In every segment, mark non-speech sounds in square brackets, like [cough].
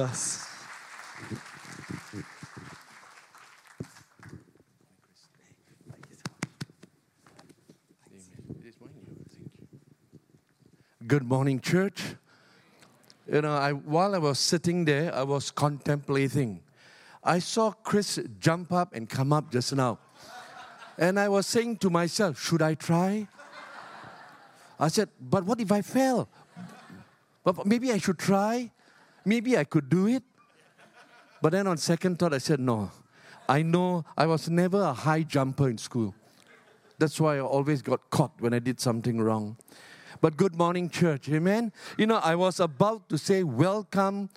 us. Good morning, church. You know, I, while I was sitting there, I was contemplating. I saw Chris jump up and come up just now. And I was saying to myself, should I try? I said, but what if I fail? But maybe I should try. Maybe I could do it. But then on second thought, I said, no. I know I was never a high jumper in school. That's why I always got caught when I did something wrong. But good morning, church. Amen. You know, I was about to say, welcome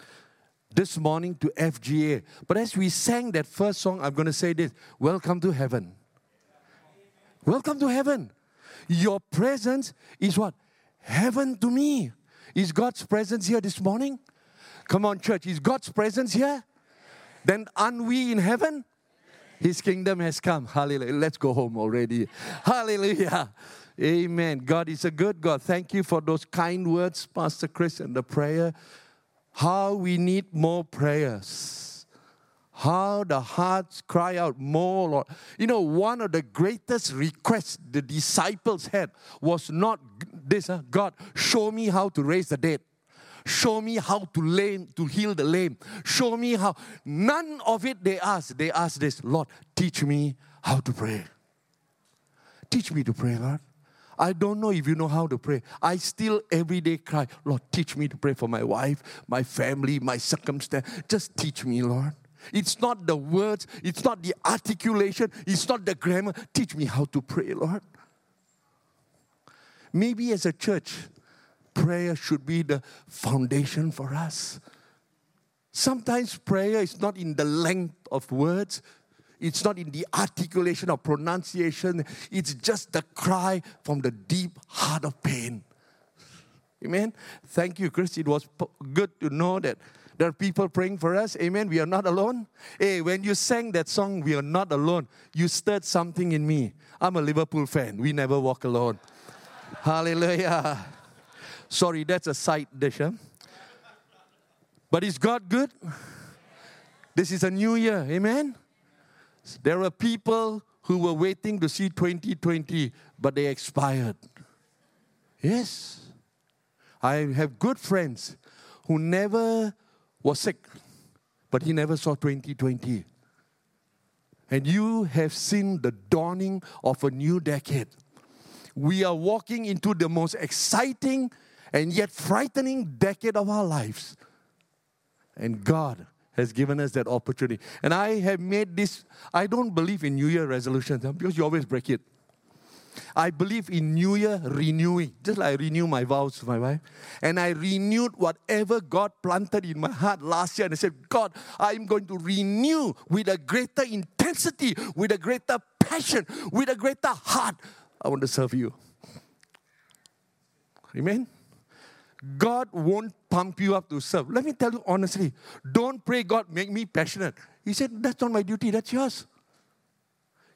this morning to FGA. But as we sang that first song, I'm going to say this Welcome to heaven. Welcome to heaven. Your presence is what? Heaven to me. Is God's presence here this morning? Come on, church. Is God's presence here? Then aren't we in heaven? His kingdom has come. Hallelujah. Let's go home already. Hallelujah. Amen. God is a good God. Thank you for those kind words, Pastor Chris, and the prayer. How we need more prayers. How the hearts cry out more, Lord. You know, one of the greatest requests the disciples had was not this, huh? God, show me how to raise the dead. Show me how to lame, to heal the lame. Show me how. None of it they ask. They ask this, Lord, teach me how to pray. Teach me to pray, Lord. I don't know if you know how to pray. I still every day cry, Lord, teach me to pray for my wife, my family, my circumstance. Just teach me, Lord. It's not the words, it's not the articulation, it's not the grammar. Teach me how to pray, Lord. Maybe as a church, prayer should be the foundation for us. Sometimes prayer is not in the length of words, it's not in the articulation or pronunciation, it's just the cry from the deep heart of pain. Amen. Thank you, Chris. It was good to know that there are people praying for us. Amen. We are not alone. Hey, when you sang that song, We Are Not Alone, you stirred something in me. I'm a Liverpool fan. We never walk alone. Hallelujah. Sorry, that's a side dish. Huh? But is God good? This is a new year. Amen. There are people who were waiting to see 2020, but they expired. Yes. I have good friends who never was sick, but he never saw 2020. And you have seen the dawning of a new decade. We are walking into the most exciting and yet frightening decade of our lives. And God has given us that opportunity. And I have made this, I don't believe in New Year resolutions because you always break it. I believe in New Year renewing, just like I renew my vows to my wife. And I renewed whatever God planted in my heart last year. And I said, God, I'm going to renew with a greater intensity, with a greater passion, with a greater heart. I want to serve you. Amen. God won't pump you up to serve. Let me tell you honestly, don't pray, God, make me passionate. He said, That's not my duty, that's yours.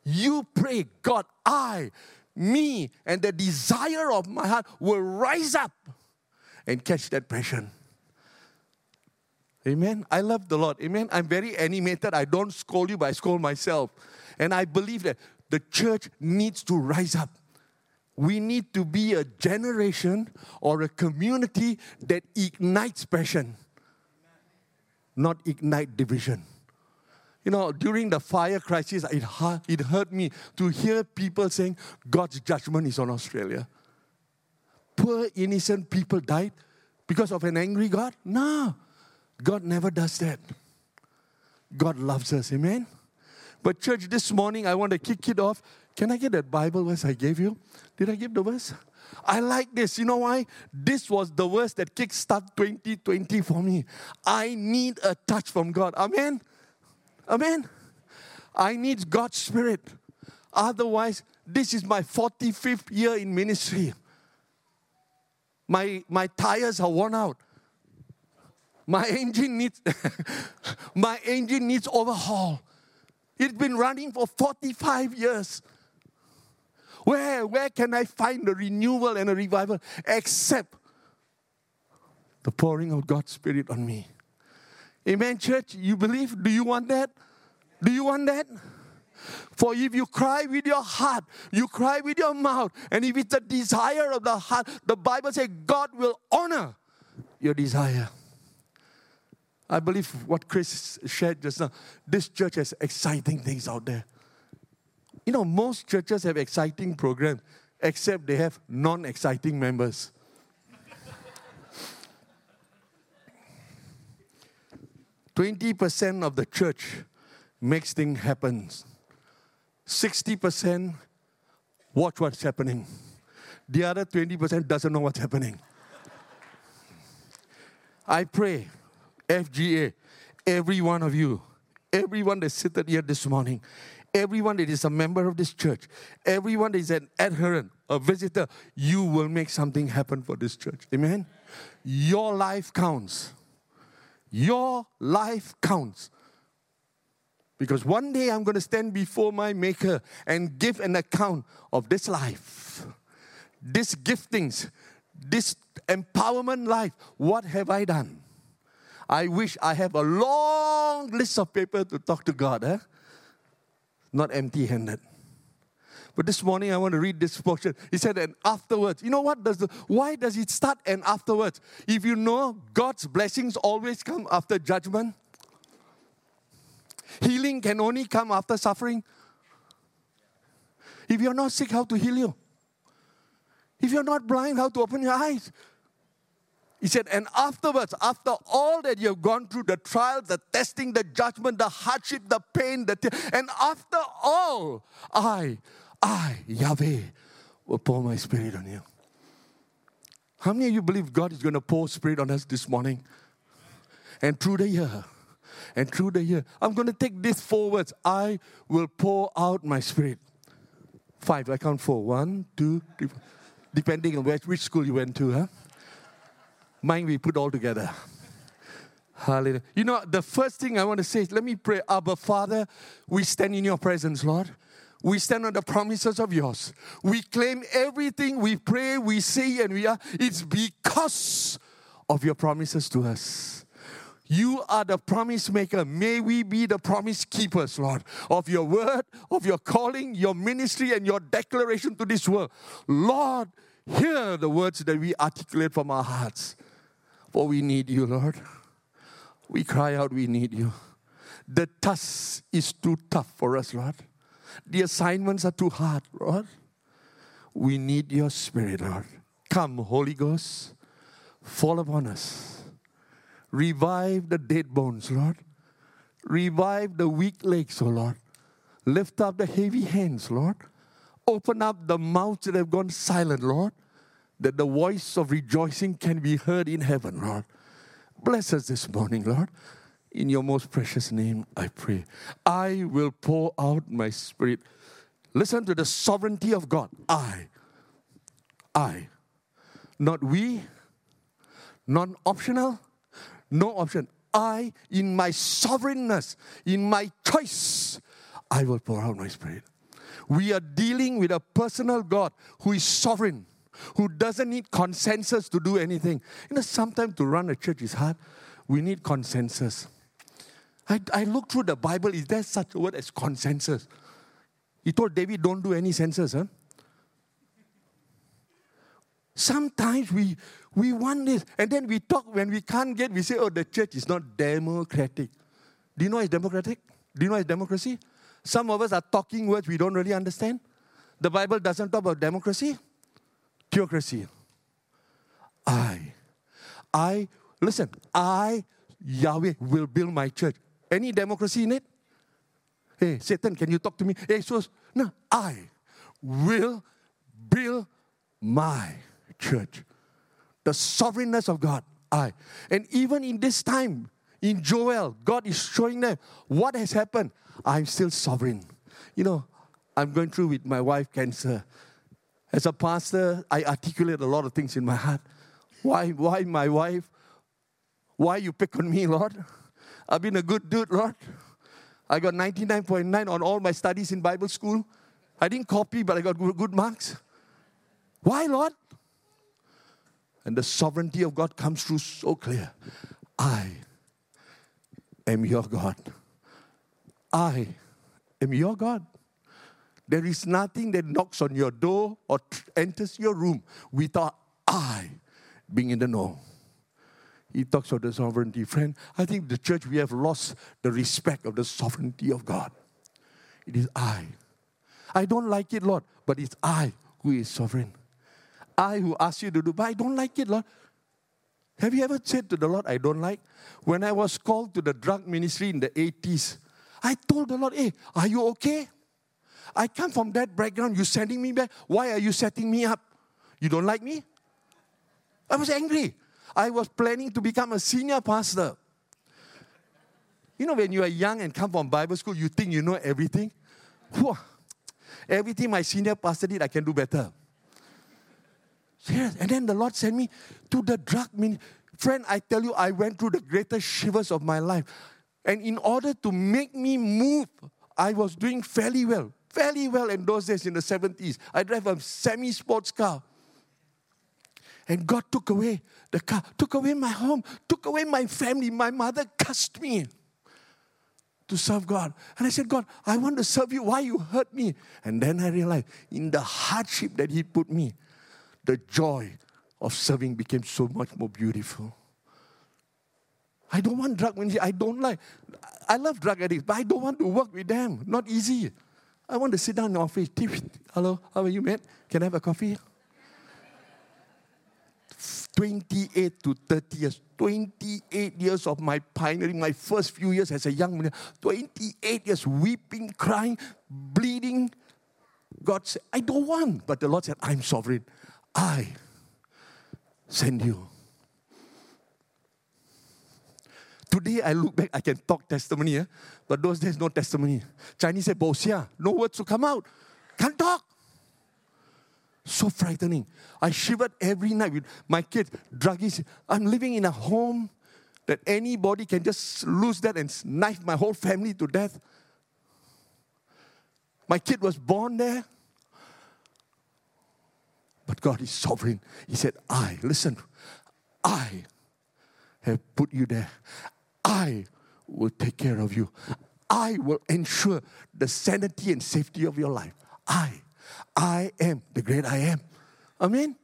You pray, God, I, me, and the desire of my heart will rise up and catch that passion. Amen. I love the Lord. Amen. I'm very animated. I don't scold you, but I scold myself. And I believe that the church needs to rise up we need to be a generation or a community that ignites passion, not ignite division. You know, during the fire crisis, it, it hurt me to hear people saying God's judgment is on Australia. Poor innocent people died because of an angry God? No, God never does that. God loves us, amen? But, church, this morning I want to kick it off can I get that Bible verse I gave you? Did I give the verse? I like this. You know why? This was the verse that kickstart 2020 for me. I need a touch from God. Amen. Amen. I need God's Spirit. Otherwise, this is my 45th year in ministry. My, my tires are worn out. My engine needs [laughs] my engine needs overhaul. It's been running for 45 years. Where, where can I find a renewal and a revival except the pouring of God's Spirit on me? Amen, church? You believe? Do you want that? Do you want that? For if you cry with your heart, you cry with your mouth, and if it's a desire of the heart, the Bible says God will honor your desire. I believe what Chris shared just now. This church has exciting things out there. You know, most churches have exciting programs, except they have non exciting members. Twenty percent of the church makes things happen. Sixty percent watch what's happening. The other twenty percent doesn't know what's happening. I pray, FGA, every one of you, everyone that's seated here this morning, everyone that is a member of this church, everyone that is an adherent, a visitor, you will make something happen for this church. Amen? Your life counts. Your life counts. Because one day I'm going to stand before my Maker and give an account of this life, these giftings, this empowerment life. What have I done? I wish I have a long list of paper to talk to God. Eh? Not empty handed. But this morning I want to read this portion. He said, and afterwards, you know what does the why does it start and afterwards? If you know God's blessings always come after judgment, healing can only come after suffering. If you're not sick, how to heal you? If you're not blind, how to open your eyes? He said, and afterwards, after all that you have gone through the trials, the testing, the judgment, the hardship, the pain, the t- and after all, I, I, Yahweh, will pour my spirit on you. How many of you believe God is going to pour spirit on us this morning? And through the year, and through the year, I'm going to take these four words I will pour out my spirit. Five, I count four. One, two, three, depending on which school you went to, huh? Mine we put all together. Hallelujah. You know, the first thing I want to say is let me pray. Abba, Father, we stand in your presence, Lord. We stand on the promises of yours. We claim everything we pray, we say, and we are. It's because of your promises to us. You are the promise maker. May we be the promise keepers, Lord, of your word, of your calling, your ministry, and your declaration to this world. Lord, hear the words that we articulate from our hearts. For we need you, Lord. We cry out, we need you. The task is too tough for us, Lord. The assignments are too hard, Lord. We need your spirit, Lord. Come, Holy Ghost, fall upon us. Revive the dead bones, Lord. Revive the weak legs, O oh Lord. Lift up the heavy hands, Lord. Open up the mouths that have gone silent, Lord that the voice of rejoicing can be heard in heaven, Lord. Bless us this morning, Lord. In your most precious name, I pray. I will pour out my spirit. Listen to the sovereignty of God. I, I, not we, non optional, no option. I, in my sovereignness, in my choice, I will pour out my spirit. We are dealing with a personal God who is sovereign who doesn't need consensus to do anything. You know, sometimes to run a church is hard. We need consensus. I, I look through the Bible, is there such a word as consensus? He told David, don't do any census, huh? Sometimes we, we want this, and then we talk when we can't get, we say, oh, the church is not democratic. Do you know it's democratic? Do you know it's democracy? Some of us are talking words we don't really understand. The Bible doesn't talk about democracy theocracy. I, I, listen, I, Yahweh, will build my church. Any democracy in it? Hey, Satan, can you talk to me? Hey, so, no, I will build my church. The sovereignness of God, I. And even in this time, in Joel, God is showing them what has happened. I'm still sovereign. You know, I'm going through with my wife cancer. As a pastor, I articulate a lot of things in my heart. Why, why my wife? Why you pick on me, Lord? I've been a good dude, Lord. I got 99.9 on all my studies in Bible school. I didn't copy, but I got good marks. Why, Lord? And the sovereignty of God comes through so clear. I, am your God. I am your God. There is nothing that knocks on your door or enters your room without I being in the know. He talks of the sovereignty. Friend, I think the church, we have lost the respect of the sovereignty of God. It is I. I don't like it, Lord, but it's I who is sovereign. I who ask you to do, but I don't like it, Lord. Have you ever said to the Lord, I don't like? When I was called to the drug ministry in the 80s, I told the Lord, hey, are you okay? I come from that background. You're sending me back. Why are you setting me up? You don't like me? I was angry. I was planning to become a senior pastor. You know, when you are young and come from Bible school, you think you know everything. Everything my senior pastor did, I can do better. And then the Lord sent me to the drug ministry. Friend, I tell you, I went through the greatest shivers of my life. And in order to make me move, I was doing fairly well. Fairly well in those days in the 70s. I drive a semi sports car. And God took away the car, took away my home, took away my family. My mother cussed me to serve God. And I said, God, I want to serve you. Why you hurt me? And then I realized in the hardship that He put me, the joy of serving became so much more beautiful. I don't want drug. I don't like. I love drug addicts, but I don't want to work with them. Not easy. I want to sit down in the office. Hello, how are you, mate? Can I have a coffee? 28 to 30 years. 28 years of my pioneering, my first few years as a young man. 28 years weeping, crying, bleeding. God said, I don't want. But the Lord said, I'm sovereign. I send you. Today I look back, I can talk testimony, eh? but those days no testimony. Chinese say, Bosia, no words to come out. Can't talk. So frightening. I shivered every night with my kids, druggies. I'm living in a home that anybody can just lose that and knife my whole family to death. My kid was born there. But God is sovereign. He said, I, listen, I have put you there. I will take care of you. I will ensure the sanity and safety of your life. I I am the great I am. Amen.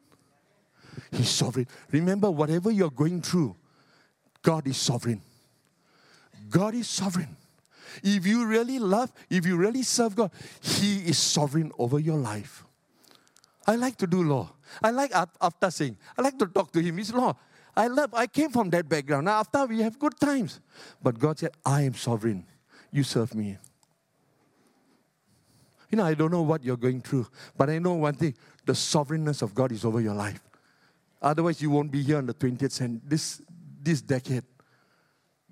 He's sovereign. Remember, whatever you're going through, God is sovereign. God is sovereign. If you really love, if you really serve God, He is sovereign over your life. I like to do law. I like after saying, I like to talk to Him. He's law. I love, I came from that background. Now, after we have good times. But God said, I am sovereign. You serve me. You know, I don't know what you're going through, but I know one thing the sovereignness of God is over your life. Otherwise, you won't be here in the 20th century, this, this decade.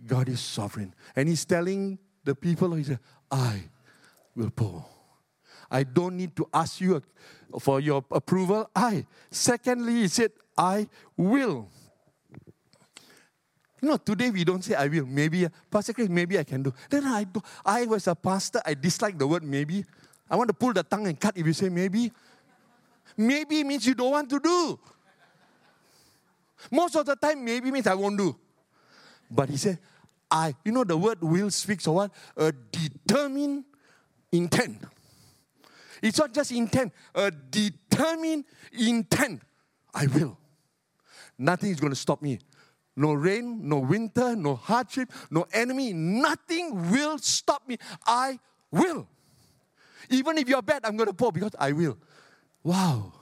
God is sovereign. And He's telling the people, He said, I will pour. I don't need to ask you for your approval. I. Secondly, He said, I will. You know, today we don't say I will. Maybe, Pastor Chris, maybe I can do. Then I. I was a pastor. I dislike the word maybe. I want to pull the tongue and cut if you say maybe. Maybe means you don't want to do. Most of the time, maybe means I won't do. But he said, I, you know, the word will speaks of what? A determined intent. It's not just intent, a determined intent. I will. Nothing is going to stop me. No rain, no winter, no hardship, no enemy. Nothing will stop me. I will. Even if you're bad, I'm going to pour because I will. Wow.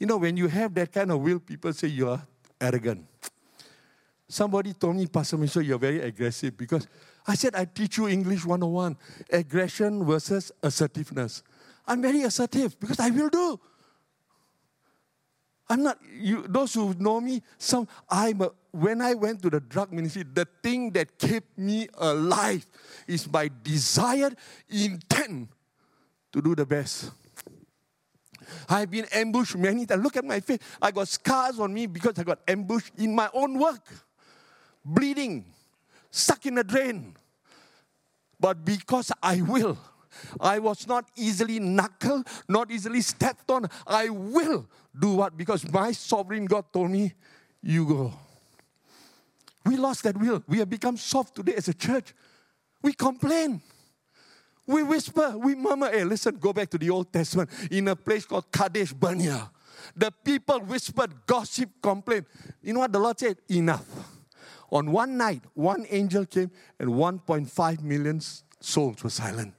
You know, when you have that kind of will, people say you are arrogant. Somebody told me, Pastor Miso, you're very aggressive because I said I teach you English 101, aggression versus assertiveness. I'm very assertive because I will do. I'm not, you, those who know me, some, I'm a, when I went to the drug ministry, the thing that kept me alive is my desired intent to do the best. I've been ambushed many times. Look at my face. I got scars on me because I got ambushed in my own work. Bleeding, stuck in a drain. But because I will, I was not easily knuckled, not easily stepped on. I will do what? Because my sovereign God told me, you go. We lost that will. We have become soft today as a church. We complain. We whisper, we murmur. Hey, listen, go back to the Old Testament in a place called Kadesh Barnea. The people whispered, gossip, complained. You know what the Lord said? Enough. On one night, one angel came and 1.5 million souls were silent.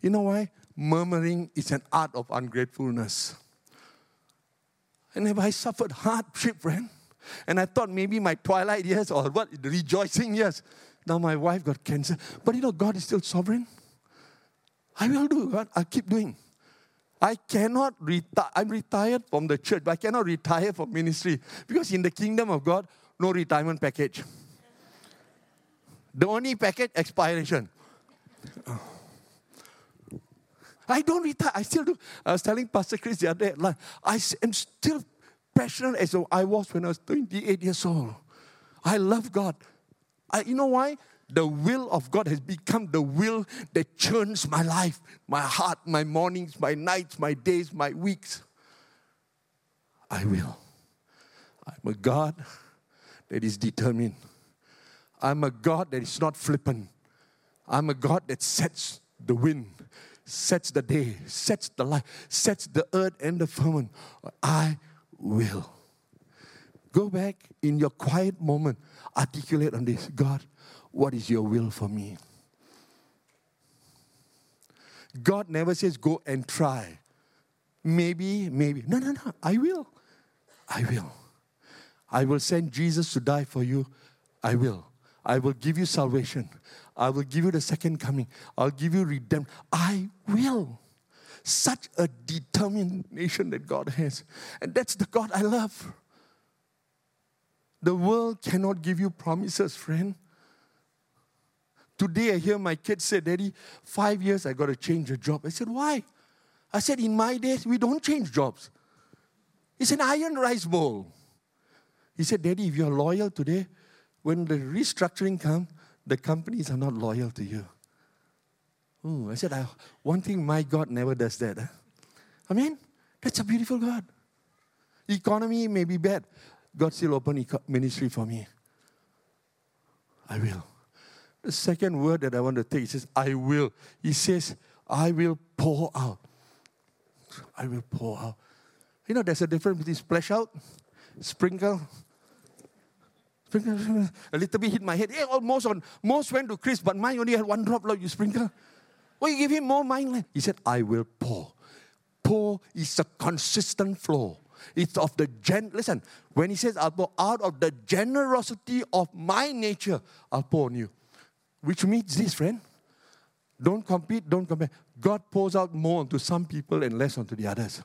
You know why? Murmuring is an art of ungratefulness. And if I suffered hardship, friend. And I thought maybe my twilight years or what, rejoicing years. Now my wife got cancer. But you know, God is still sovereign. I will do what I keep doing. I cannot retire. I'm retired from the church, but I cannot retire from ministry because in the kingdom of God, no retirement package. The only package expiration. I don't retire. I still do. I was telling Pastor Chris the other day, like, I am still passionate as I was when I was 28 years old. I love God. I, you know why? The will of God has become the will that churns my life, my heart, my mornings, my nights, my days, my weeks. I will. I'm a God that is determined. I'm a God that is not flippant. I'm a God that sets the wind, sets the day, sets the light, sets the earth and the firmament. I will. Go back in your quiet moment, articulate on this God, what is your will for me? God never says go and try. Maybe, maybe. No, no, no. I will. I will. I will send Jesus to die for you. I will. I will give you salvation. I will give you the second coming. I'll give you redemption. I will. Such a determination that God has. And that's the God I love. The world cannot give you promises, friend. Today I hear my kids say, Daddy, five years I got to change a job. I said, Why? I said, In my days, we don't change jobs. It's an iron rice bowl. He said, Daddy, if you're loyal today, when the restructuring comes, the companies are not loyal to you. Ooh, I said, I, one thing my God never does that. Ah. I mean, that's a beautiful God. Economy may be bad. God still open ministry for me. I will. The second word that I want to take, says, I will. He says, I will pour out. I will pour out. You know, there's a difference between splash out, sprinkle, a little bit hit my head. Yeah, almost on, most went to Chris, but mine only had one drop, Lord, you sprinkle. Well, you give him more mind. He said, I will pour. Pour is a consistent flow. It's of the gen. Listen, when he says, I'll pour out of the generosity of my nature, I'll pour on you. Which means this, friend. Don't compete, don't compare. God pours out more onto some people and less onto the others.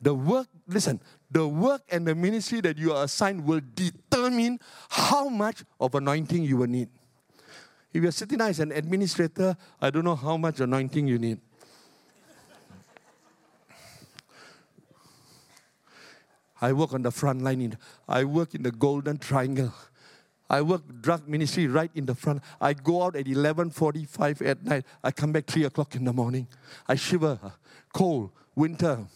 The work, listen, the work and the ministry that you are assigned will determine how much of anointing you will need. If you're sitting as an administrator, I don't know how much anointing you need. I work on the front line. In, I work in the Golden Triangle. I work drug ministry right in the front. I go out at 11.45 at night. I come back 3 o'clock in the morning. I shiver, cold, winter.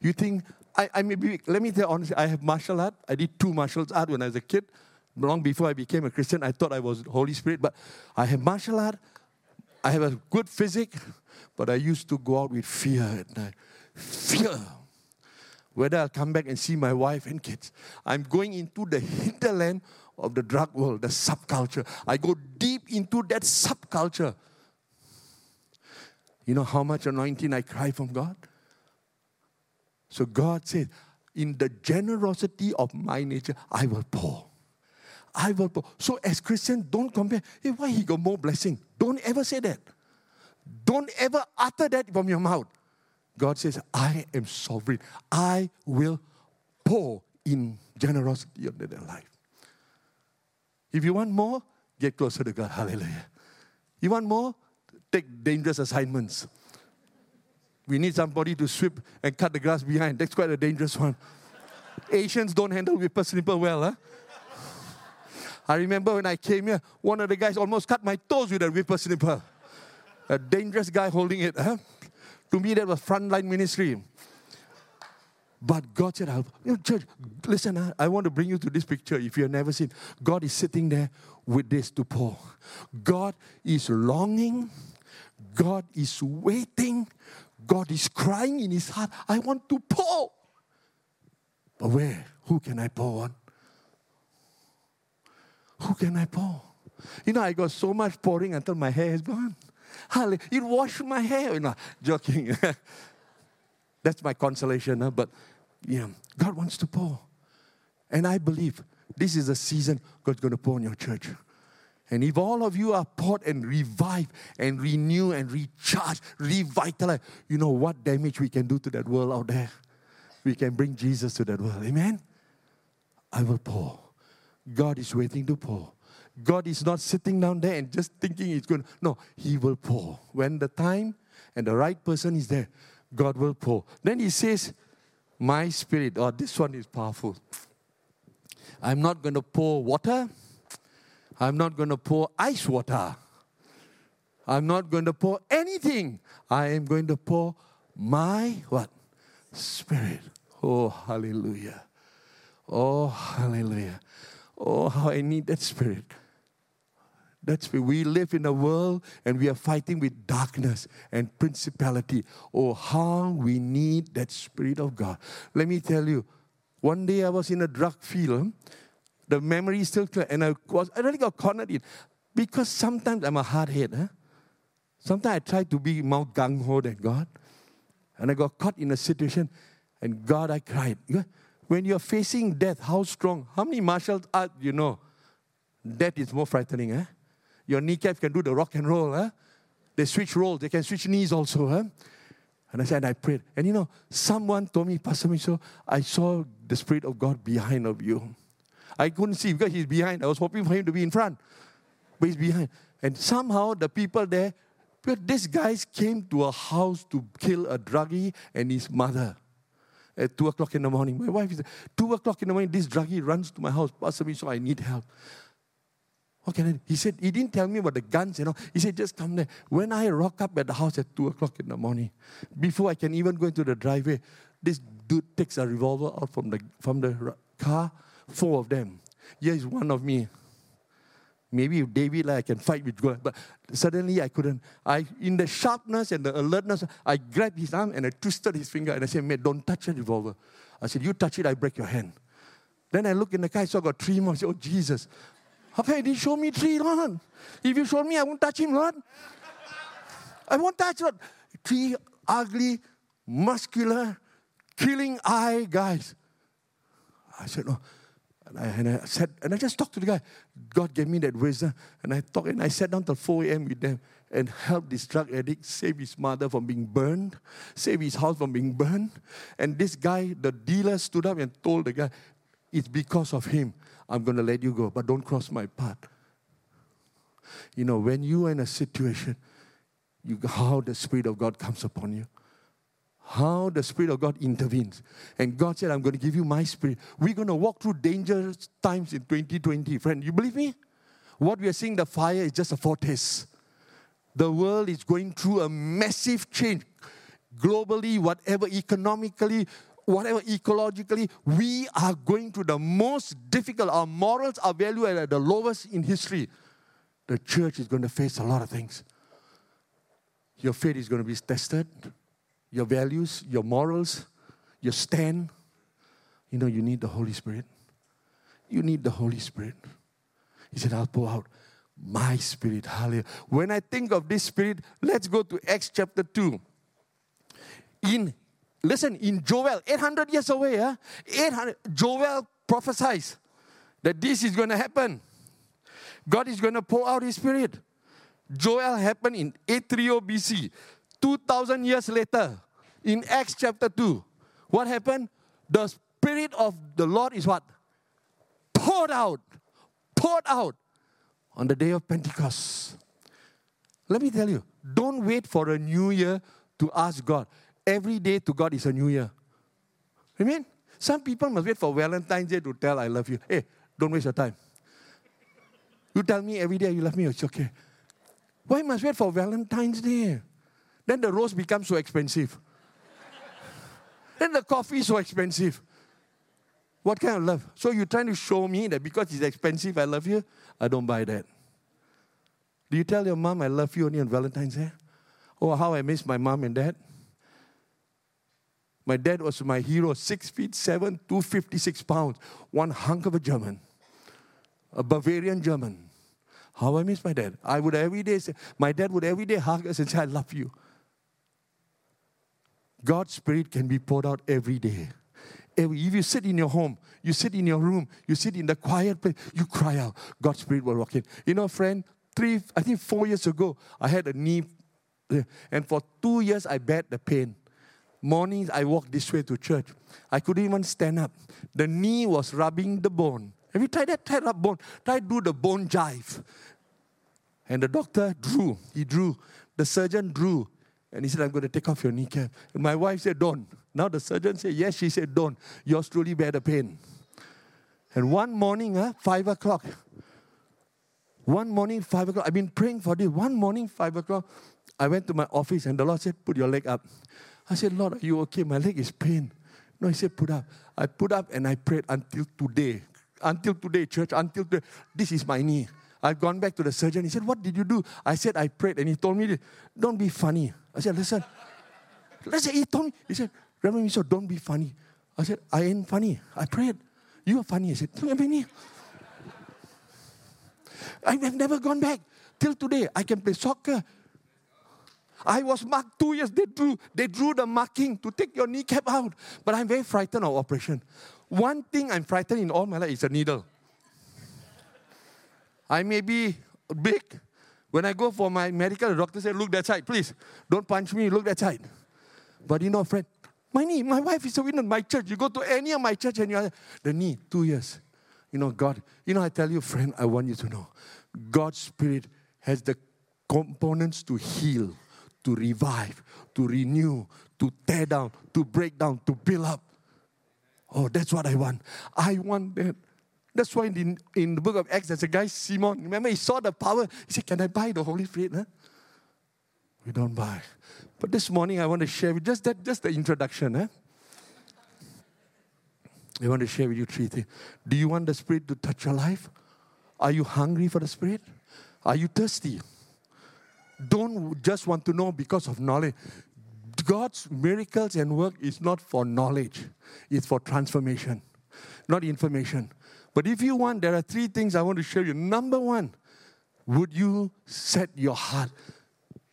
You think, I, I may be, let me tell honestly, I have martial art. I did two martial art when I was a kid long before I became a Christian, I thought I was Holy Spirit, but I have martial art, I have a good physique, but I used to go out with fear at night. Fear. Whether I'll come back and see my wife and kids. I'm going into the hinterland of the drug world, the subculture. I go deep into that subculture. You know how much anointing I cry from God? So God said, In the generosity of my nature, I will pour. I will. Pour. So as Christians, don't compare. Hey, why he got more blessing? Don't ever say that. Don't ever utter that from your mouth. God says, I am sovereign. I will pour in generosity of their life. If you want more, get closer to God. Hallelujah. You want more? Take dangerous assignments. We need somebody to sweep and cut the grass behind. That's quite a dangerous one. Asians don't handle whipper snipper well, huh? I remember when I came here, one of the guys almost cut my toes with a whippersnipper. A dangerous guy holding it. Huh? To me, that was frontline ministry. But God said, I'll, you know, church, listen, I, I want to bring you to this picture. If you have never seen, God is sitting there with this to pour. God is longing. God is waiting. God is crying in his heart, I want to pour. But where? Who can I pour on? Who can I pour? You know, I got so much pouring until my hair is gone. It washed my hair. You know, [laughs] joking. [laughs] That's my consolation. Huh? But yeah, God wants to pour. And I believe this is a season God's going to pour in your church. And if all of you are poured and revived and renew and recharge, revitalize, you know what damage we can do to that world out there? We can bring Jesus to that world. Amen? I will pour. God is waiting to pour. God is not sitting down there and just thinking He's going to. No, He will pour. When the time and the right person is there, God will pour. Then He says, My spirit, oh, this one is powerful. I'm not going to pour water. I'm not going to pour ice water. I'm not going to pour anything. I am going to pour my what? Spirit. Oh, hallelujah. Oh, hallelujah. Oh, how I need that spirit. That's where we live in a world and we are fighting with darkness and principality. Oh, how we need that Spirit of God. Let me tell you, one day I was in a drug field the memory is still clear. And I was I really got cornered in because sometimes I'm a hardhead. Huh? Sometimes I try to be more gung ho than God. And I got caught in a situation, and God, I cried. When you're facing death, how strong? How many martial arts you know? Death is more frightening. Huh? Your kneecap can do the rock and roll. Huh? They switch roles. They can switch knees also. Huh? And I said, and I prayed. And you know, someone told me, Pastor Micho, I saw the Spirit of God behind of you. I couldn't see because he's behind. I was hoping for him to be in front, but he's behind. And somehow the people there, but these guys came to a house to kill a druggie and his mother at 2 o'clock in the morning. My wife is 2 o'clock in the morning, this druggie runs to my house, Pastor me, so I need help. What can I do? He said, he didn't tell me about the guns, you know. He said, just come there. When I rock up at the house at 2 o'clock in the morning, before I can even go into the driveway, this dude takes a revolver out from the, from the car Four of them. Here is one of me. Maybe David, like, I can fight with God. But suddenly I couldn't. I, in the sharpness and the alertness, I grabbed his arm and I twisted his finger and I said, mate, don't touch that revolver. I said, you touch it, I break your hand. Then I look in the car, I saw I got three more. I said, oh, Jesus. How come didn't show me three, Lord? If you showed me, I won't touch him, Lord. I won't touch Lord. Three ugly, muscular, killing eye guys. I said, no. And I, and I said, and I just talked to the guy. God gave me that wisdom. And I talked, and I sat down till 4 a.m. with them and helped this drug addict save his mother from being burned, save his house from being burned. And this guy, the dealer, stood up and told the guy, It's because of him. I'm going to let you go, but don't cross my path. You know, when you are in a situation, you, how the Spirit of God comes upon you how the Spirit of God intervenes. And God said, I'm going to give you my Spirit. We're going to walk through dangerous times in 2020. Friend, you believe me? What we are seeing, the fire, is just a foretaste. The world is going through a massive change. Globally, whatever, economically, whatever, ecologically, we are going through the most difficult. Our morals, are at the lowest in history. The church is going to face a lot of things. Your faith is going to be tested your values, your morals, your stand. You know, you need the Holy Spirit. You need the Holy Spirit. He said, I'll pour out my spirit. Hallelujah. When I think of this spirit, let's go to Acts chapter 2. In listen, in Joel, 800 years away, huh? 800 Joel prophesies that this is going to happen. God is going to pour out his spirit. Joel happened in 830 BC. 2,000 years later, in Acts chapter 2, what happened? The Spirit of the Lord is what? Poured out. Poured out on the day of Pentecost. Let me tell you, don't wait for a new year to ask God. Every day to God is a new year. Amen? Some people must wait for Valentine's Day to tell I love you. Hey, don't waste your time. You tell me every day you love me, it's okay. Why must wait for Valentine's Day? Then the rose becomes so expensive. Then the coffee is so expensive. What kind of love? So you're trying to show me that because it's expensive, I love you? I don't buy that. Do you tell your mom I love you only on Valentine's Day? Oh, how I miss my mom and dad. My dad was my hero, six feet seven, 256 pounds, one hunk of a German, a Bavarian German. How I miss my dad. I would every day say, my dad would every day hug us and say, I love you. God's Spirit can be poured out every day. If you sit in your home, you sit in your room, you sit in the quiet place, you cry out, God's Spirit will walk in. You know, friend, three, I think four years ago, I had a knee, eh, and for two years I bared the pain. Mornings I walked this way to church. I couldn't even stand up. The knee was rubbing the bone. Have you tried that? Try rub bone. Try do the bone jive. And the doctor drew. He drew. The surgeon drew. And he said, I'm going to take off your kneecap. And my wife said, Don't. Now the surgeon said, Yes. She said, Don't. Yours truly bear the pain. And one morning, huh, five o'clock. One morning, five o'clock. I've been praying for this. One morning, five o'clock, I went to my office and the Lord said, Put your leg up. I said, Lord, are you okay? My leg is pain. No, he said, Put up. I put up and I prayed until today. Until today, church, until today. This is my knee. I've gone back to the surgeon. He said, What did you do? I said, I prayed. And he told me, Don't be funny. I said, Listen. Listen, he told me, he said, Reverend Miso, don't be funny. I said, I ain't funny. I prayed. You are funny. I said, Look at me. I have never gone back. Till today, I can play soccer. I was marked two years. They drew, they drew the marking to take your kneecap out. But I'm very frightened of operation. One thing I'm frightened in all my life is a needle. I may be big. When I go for my medical, the doctor said, Look that side, please. Don't punch me, look that side. But you know, friend, my knee, my wife is a witness. My church, you go to any of my church and you're the knee, two years. You know, God, you know, I tell you, friend, I want you to know God's Spirit has the components to heal, to revive, to renew, to tear down, to break down, to build up. Oh, that's what I want. I want that. That's why in, in the book of Acts, there's a guy, Simon. Remember, he saw the power. He said, Can I buy the Holy Spirit? Huh? We don't buy. But this morning, I want to share with just that, just the introduction. Huh? I want to share with you three things. Do you want the Spirit to touch your life? Are you hungry for the Spirit? Are you thirsty? Don't just want to know because of knowledge. God's miracles and work is not for knowledge, it's for transformation, not information. But if you want, there are three things I want to show you. Number one, would you set your heart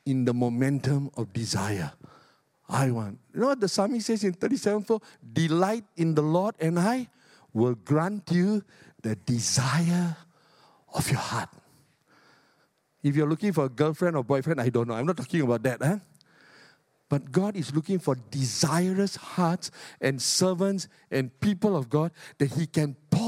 in the momentum of desire? I want. You know what the psalmist says in 37 4? Delight in the Lord, and I will grant you the desire of your heart. If you're looking for a girlfriend or boyfriend, I don't know. I'm not talking about that. But God is looking for desirous hearts and servants and people of God that He can pour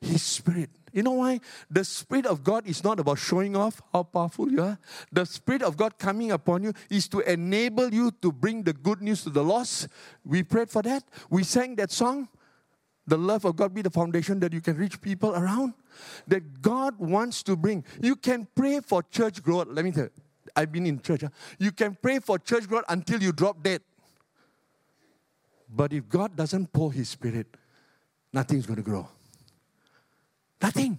His Spirit. You know why? The Spirit of God is not about showing off how powerful you are. The Spirit of God coming upon you is to enable you to bring the good news to the lost. We prayed for that. We sang that song. The love of God be the foundation that you can reach people around. That God wants to bring. You can pray for church growth. Let me tell you, I've been in church. Huh? You can pray for church growth until you drop dead. But if God doesn't pour His Spirit, nothing's going to grow. Nothing.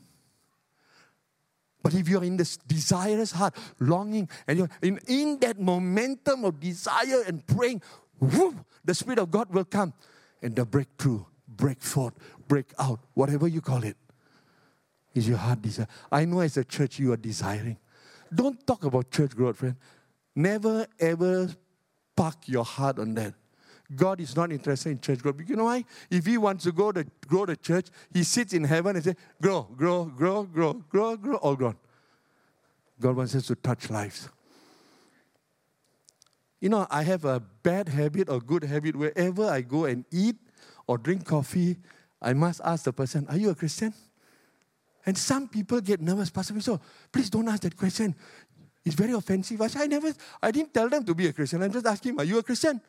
But if you're in this desirous heart, longing, and you're in, in that momentum of desire and praying, whoop, the Spirit of God will come and the breakthrough, break forth, break out, whatever you call it, is your heart desire. I know as a church you are desiring. Don't talk about church growth, friend. Never ever park your heart on that. God is not interested in church growth. You know why? If He wants to go to grow the church, He sits in heaven and says, grow, grow, grow, grow, grow, grow, all grown. God wants us to touch lives. You know, I have a bad habit or good habit wherever I go and eat or drink coffee, I must ask the person, Are you a Christian? And some people get nervous, Pastor So please don't ask that question. It's very offensive. I said, I never, I didn't tell them to be a Christian. I'm just asking, Are you a Christian?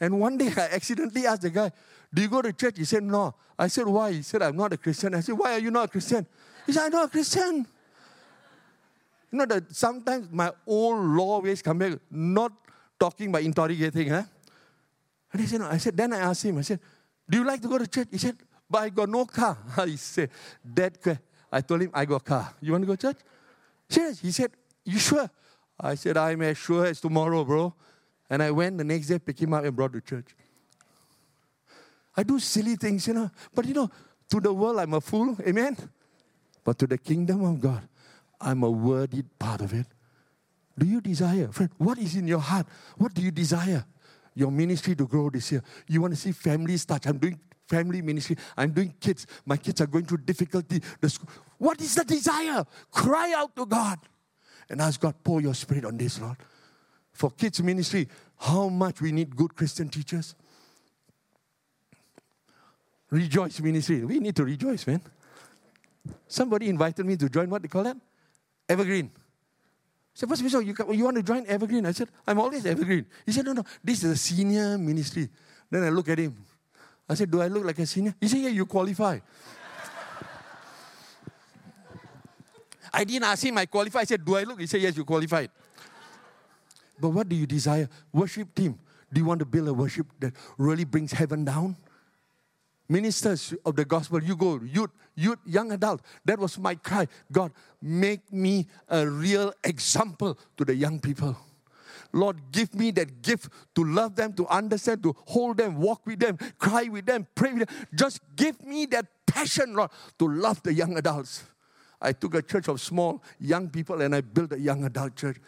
And one day [laughs] I accidentally asked the guy, Do you go to church? He said, No. I said, Why? He said, I'm not a Christian. I said, Why are you not a Christian? He said, I'm not a Christian. You know that sometimes my old law ways come back, not talking by interrogating, huh? And he said, no. I said, then I asked him, I said, do you like to go to church? He said, but I got no car. [laughs] he said, that I told him, I got a car. You want to go to church? Yes. He said, you sure? I said, I'm as sure as tomorrow, bro. And I went the next day, picked him up and brought to church. I do silly things, you know. But you know, to the world, I'm a fool. Amen? But to the kingdom of God, I'm a worthy part of it. Do you desire? Friend, what is in your heart? What do you desire? Your ministry to grow this year. You want to see families touch. I'm doing family ministry. I'm doing kids. My kids are going through difficulty. What is the desire? Cry out to God. And ask God, pour your spirit on this, Lord. For kids ministry, how much we need good Christian teachers. Rejoice ministry. We need to rejoice, man. Somebody invited me to join what they call that? Evergreen. I said, so you, you want to join Evergreen? I said, I'm always Evergreen. He said, No, no, this is a senior ministry. Then I look at him. I said, Do I look like a senior? He said, Yeah, you qualify. [laughs] I didn't ask him, I qualify. I said, Do I look? He said, Yes, you qualified. But what do you desire? Worship team. Do you want to build a worship that really brings heaven down? ministers of the gospel, you go, youth, youth, young adult. That was my cry. God, make me a real example to the young people. Lord, give me that gift to love them, to understand, to hold them, walk with them, cry with them, pray with them. Just give me that passion, Lord, to love the young adults. I took a church of small young people and I built a young adult church.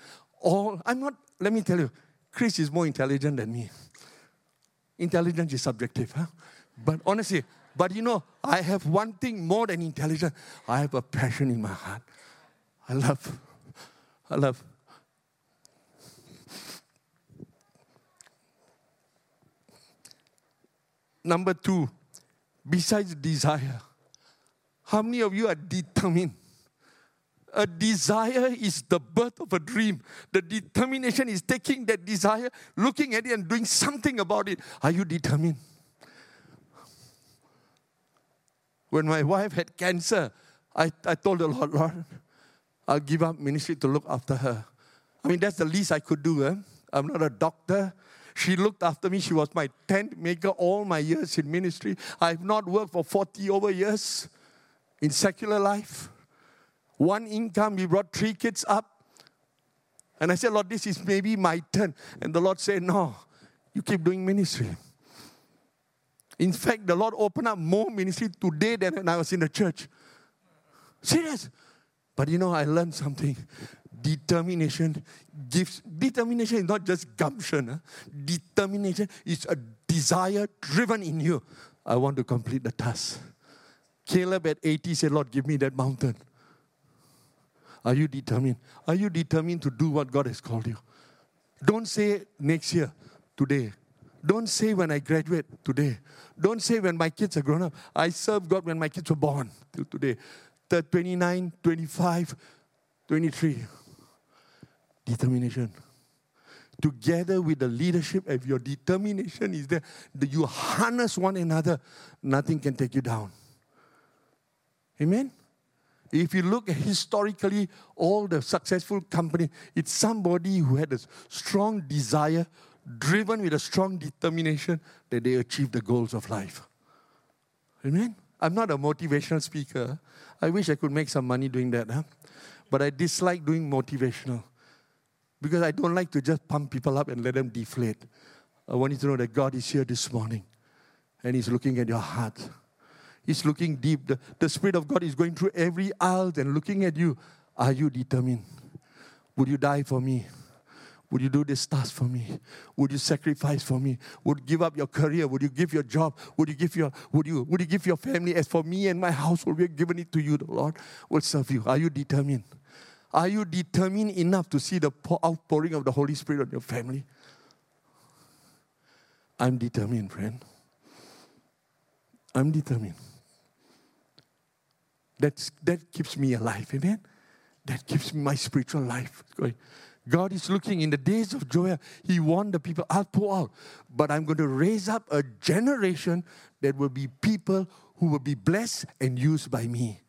All, I'm not, let me tell you, Chris is more intelligent than me. Intelligence is subjective, huh? But honestly, but you know, I have one thing more than intelligence. I have a passion in my heart. I love, I love. Number two, besides desire, how many of you are determined? A desire is the birth of a dream. The determination is taking that desire, looking at it, and doing something about it. Are you determined? When my wife had cancer, I, I told the Lord, Lord, I'll give up ministry to look after her. I mean, that's the least I could do. Eh? I'm not a doctor. She looked after me. She was my tent maker all my years in ministry. I've not worked for 40 over years in secular life. One income, we brought three kids up. And I said, Lord, this is maybe my turn. And the Lord said, No, you keep doing ministry. In fact, the Lord opened up more ministry today than when I was in the church. Serious. But you know, I learned something. Determination gives, determination is not just gumption. Huh? Determination is a desire driven in you. I want to complete the task. Caleb at 80 said, Lord, give me that mountain. Are you determined? Are you determined to do what God has called you? Don't say next year, today. Don't say when I graduate today. Don't say when my kids are grown up. I served God when my kids were born till today. 29, 25, 23. Determination. Together with the leadership, if your determination is there, you harness one another, nothing can take you down. Amen? If you look historically, all the successful company, it's somebody who had a strong desire driven with a strong determination that they achieve the goals of life. Amen? I'm not a motivational speaker. I wish I could make some money doing that. Huh? But I dislike doing motivational because I don't like to just pump people up and let them deflate. I want you to know that God is here this morning and He's looking at your heart. He's looking deep. The, the Spirit of God is going through every aisle and looking at you. Are you determined? Would you die for me? Would you do this task for me? Would you sacrifice for me? Would you give up your career? Would you give your job? Would you give your would you would you give your family? As for me and my household, we're giving it to you. The Lord will serve you. Are you determined? Are you determined enough to see the outpouring of the Holy Spirit on your family? I'm determined, friend. I'm determined. That's, that keeps me alive, amen? That keeps my spiritual life going. God is looking in the days of Joel, He warned the people, I'll pour out, but I'm going to raise up a generation that will be people who will be blessed and used by me.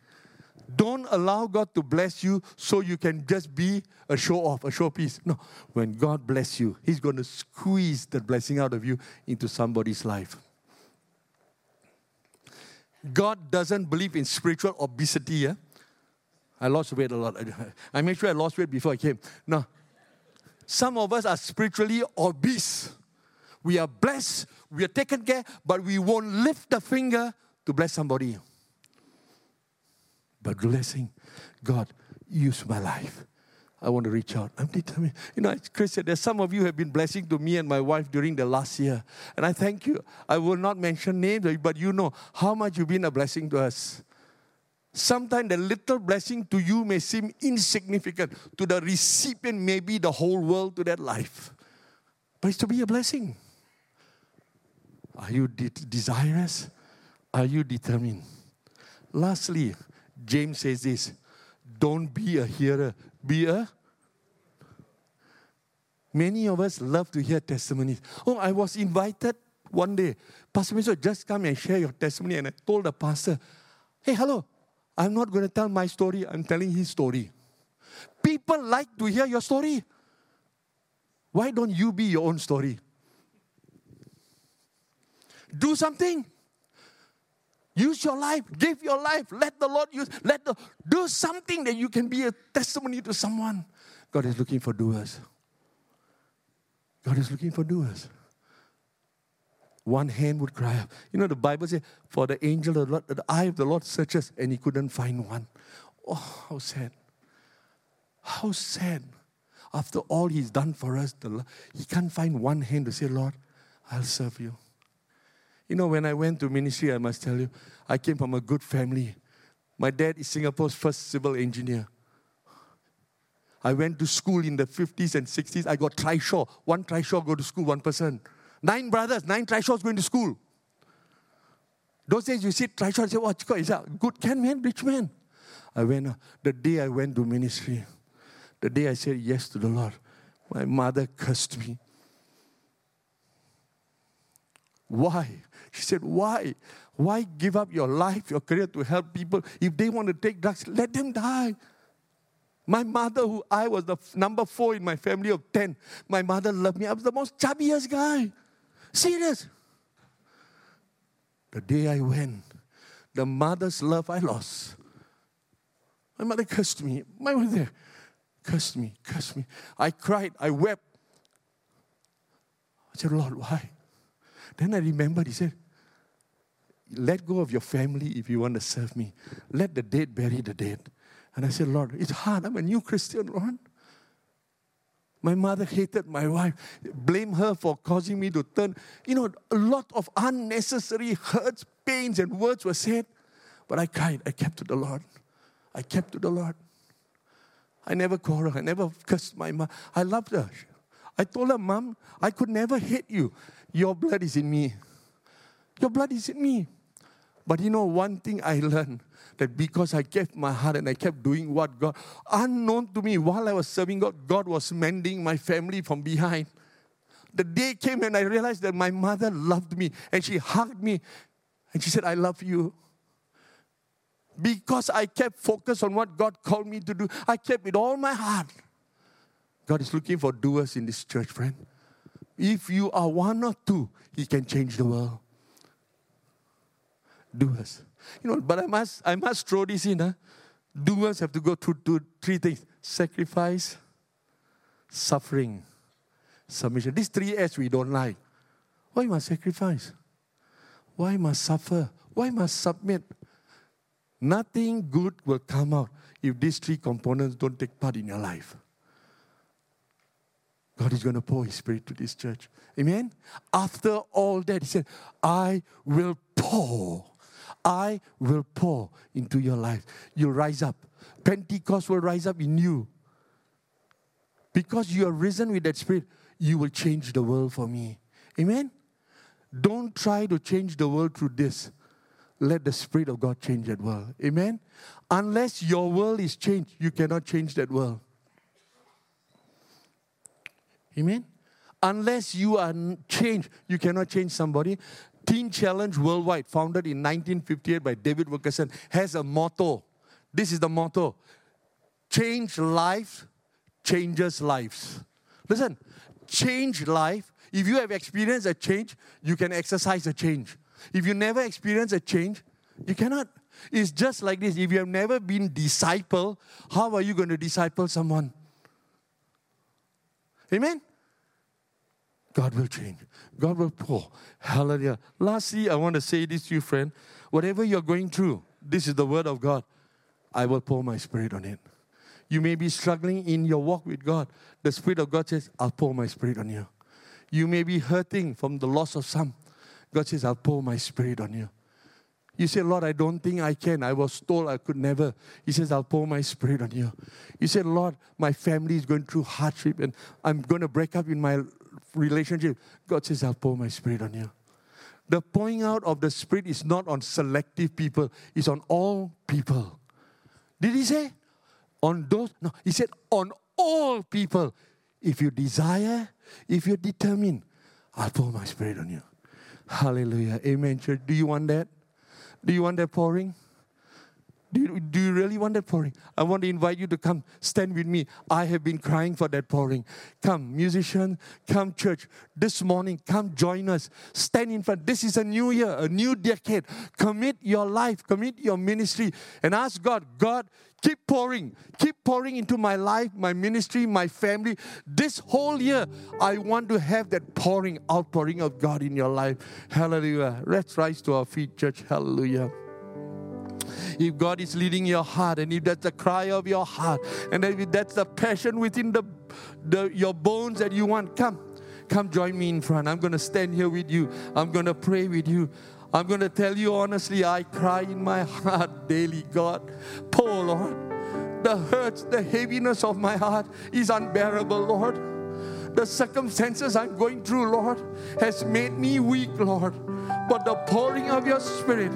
Don't allow God to bless you so you can just be a show off, a showpiece. No, when God bless you, He's going to squeeze that blessing out of you into somebody's life. God doesn't believe in spiritual obesity. Yeah? I lost weight a lot. [laughs] I made sure I lost weight before I came. No. Some of us are spiritually obese. We are blessed, we are taken care, but we won't lift the finger to bless somebody. But blessing, God, use my life. I want to reach out. I'm determined. You know, Chris there's some of you have been blessing to me and my wife during the last year. And I thank you. I will not mention names, but you know how much you've been a blessing to us. Sometimes the little blessing to you may seem insignificant. To the recipient, maybe the whole world to that life. But it's to be a blessing. Are you de- desirous? Are you determined? Lastly, James says this don't be a hearer, be a. Many of us love to hear testimonies. Oh, I was invited one day. Pastor Miso, just come and share your testimony. And I told the pastor, hey, hello, I'm not going to tell my story, I'm telling his story. People like to hear your story. Why don't you be your own story? Do something. Use your life, give your life, let the Lord use, let the do something that you can be a testimony to someone. God is looking for doers. God is looking for doers. One hand would cry out. You know, the Bible says, For the angel of the Lord, the eye of the Lord searches, and he couldn't find one. Oh, how sad. How sad. After all he's done for us, the, he can't find one hand to say, Lord, I'll serve you. You know, when I went to ministry, I must tell you, I came from a good family. My dad is Singapore's first civil engineer. I went to school in the 50s and 60s. I got trishaw. One trishaw go to school, one person. Nine brothers, nine trishaws going to school. Those days you see trishaw and say, what, is that good can man, rich man? I went, uh, the day I went to ministry, the day I said yes to the Lord, my mother cursed me. Why? She said, Why? Why give up your life, your career to help people? If they want to take drugs, let them die. My mother, who I was the number four in my family of 10, my mother loved me. I was the most chubbiest guy. Serious. The day I went, the mother's love I lost. My mother cursed me. My mother cursed me, cursed me. I cried, I wept. I said, Lord, why? Then I remembered, he said, let go of your family if you want to serve me. Let the dead bury the dead. And I said, Lord, it's hard. I'm a new Christian, Lord. My mother hated my wife, blame her for causing me to turn. You know, a lot of unnecessary hurts, pains, and words were said. But I cried. I kept to the Lord. I kept to the Lord. I never quarreled. I never cursed my mom. I loved her. I told her, Mom, I could never hate you. Your blood is in me. Your blood is in me. But you know, one thing I [laughs] learned that because I kept my heart and I kept doing what God, unknown to me, while I was serving God, God was mending my family from behind. The day came and I realized that my mother loved me and she hugged me and she said, I love you. Because I kept focused on what God called me to do, I kept with all my heart. God is looking for doers in this church, friend. If you are one or two, He can change the world doers. You know, but I must I must throw this in. Huh? Doers have to go through two, three things: sacrifice, suffering, submission. These three S we don't like. Why must sacrifice? Why must suffer? Why must submit? Nothing good will come out if these three components don't take part in your life. God is going to pour His Spirit to this church. Amen? After all that, He said, I will pour I will pour into your life. You'll rise up. Pentecost will rise up in you. Because you are risen with that spirit, you will change the world for me. Amen? Don't try to change the world through this. Let the Spirit of God change that world. Amen? Unless your world is changed, you cannot change that world. Amen? Unless you are changed, you cannot change somebody. Teen Challenge Worldwide, founded in 1958 by David Wilkerson, has a motto This is the motto change life changes lives. Listen, change life. If you have experienced a change, you can exercise a change. If you never experience a change, you cannot. It's just like this. If you have never been disciple, how are you going to disciple someone? Amen? God will change. God will pour. Hallelujah. Lastly, I want to say this to you, friend. Whatever you're going through, this is the word of God. I will pour my spirit on it. You may be struggling in your walk with God. The Spirit of God says, I'll pour my spirit on you. You may be hurting from the loss of some. God says, I'll pour my spirit on you. You say, Lord, I don't think I can. I was told I could never. He says, I'll pour my spirit on you. You say, Lord, my family is going through hardship and I'm going to break up in my relationship. God says, I'll pour my spirit on you. The pouring out of the spirit is not on selective people, it's on all people. Did he say? On those? No, he said, on all people. If you desire, if you're determined, I'll pour my spirit on you. Hallelujah. Amen, church. Do you want that? Do you want that pouring? Do you, do you really want that pouring? I want to invite you to come stand with me. I have been crying for that pouring. Come, musician, come, church. This morning, come join us. Stand in front. This is a new year, a new decade. Commit your life, commit your ministry, and ask God, God, keep pouring, keep pouring into my life, my ministry, my family. This whole year, I want to have that pouring, outpouring of God in your life. Hallelujah. Let's rise to our feet, church. Hallelujah if God is leading your heart and if that's the cry of your heart and if that's the passion within the, the your bones that you want, come. Come join me in front. I'm going to stand here with you. I'm going to pray with you. I'm going to tell you honestly, I cry in my heart [laughs] daily, God. Poor Lord, the hurts, the heaviness of my heart is unbearable, Lord. The circumstances I'm going through, Lord, has made me weak, Lord. But the pouring of your Spirit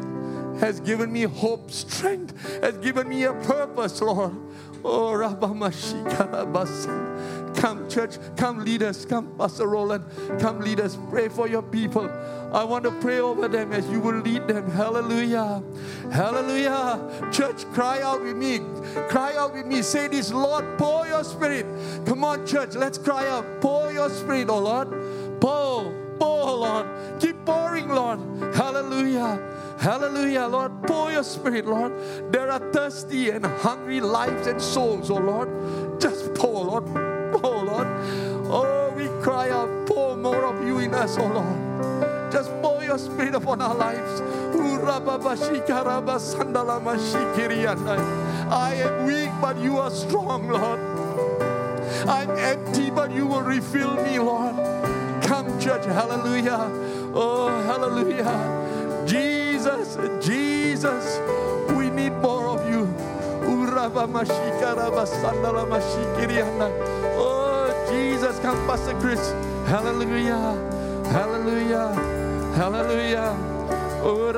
has given me hope, strength, has given me a purpose, Lord. Oh, Rabba Mashika Rabasa, Come, church, come leaders. Come, Pastor Roland, come leaders. Pray for your people. I want to pray over them as you will lead them. Hallelujah. Hallelujah. Church, cry out with me. Cry out with me. Say this, Lord, pour your spirit. Come on, church, let's cry out. Pour your spirit, oh Lord. Pour, pour, Lord. Keep pouring, Lord. Hallelujah. Hallelujah, Lord. Pour your spirit, Lord. There are thirsty and hungry lives and souls, oh Lord. Just pour, Lord. Pour, Lord. Oh, we cry out, pour more of you in us, oh Lord. Just pour your spirit upon our lives. I am weak, but you are strong, Lord. I'm empty, but you will refill me, Lord. Come, church. Hallelujah. Oh, hallelujah. Jesus, Jesus, Jesus, we need more of you. Oh, Jesus, come, Pastor Chris. Hallelujah, hallelujah, hallelujah. Oh,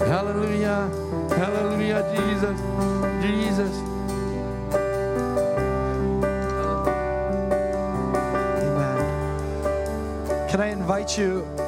Hallelujah, hallelujah, Jesus, Jesus. Amen. Can I invite you?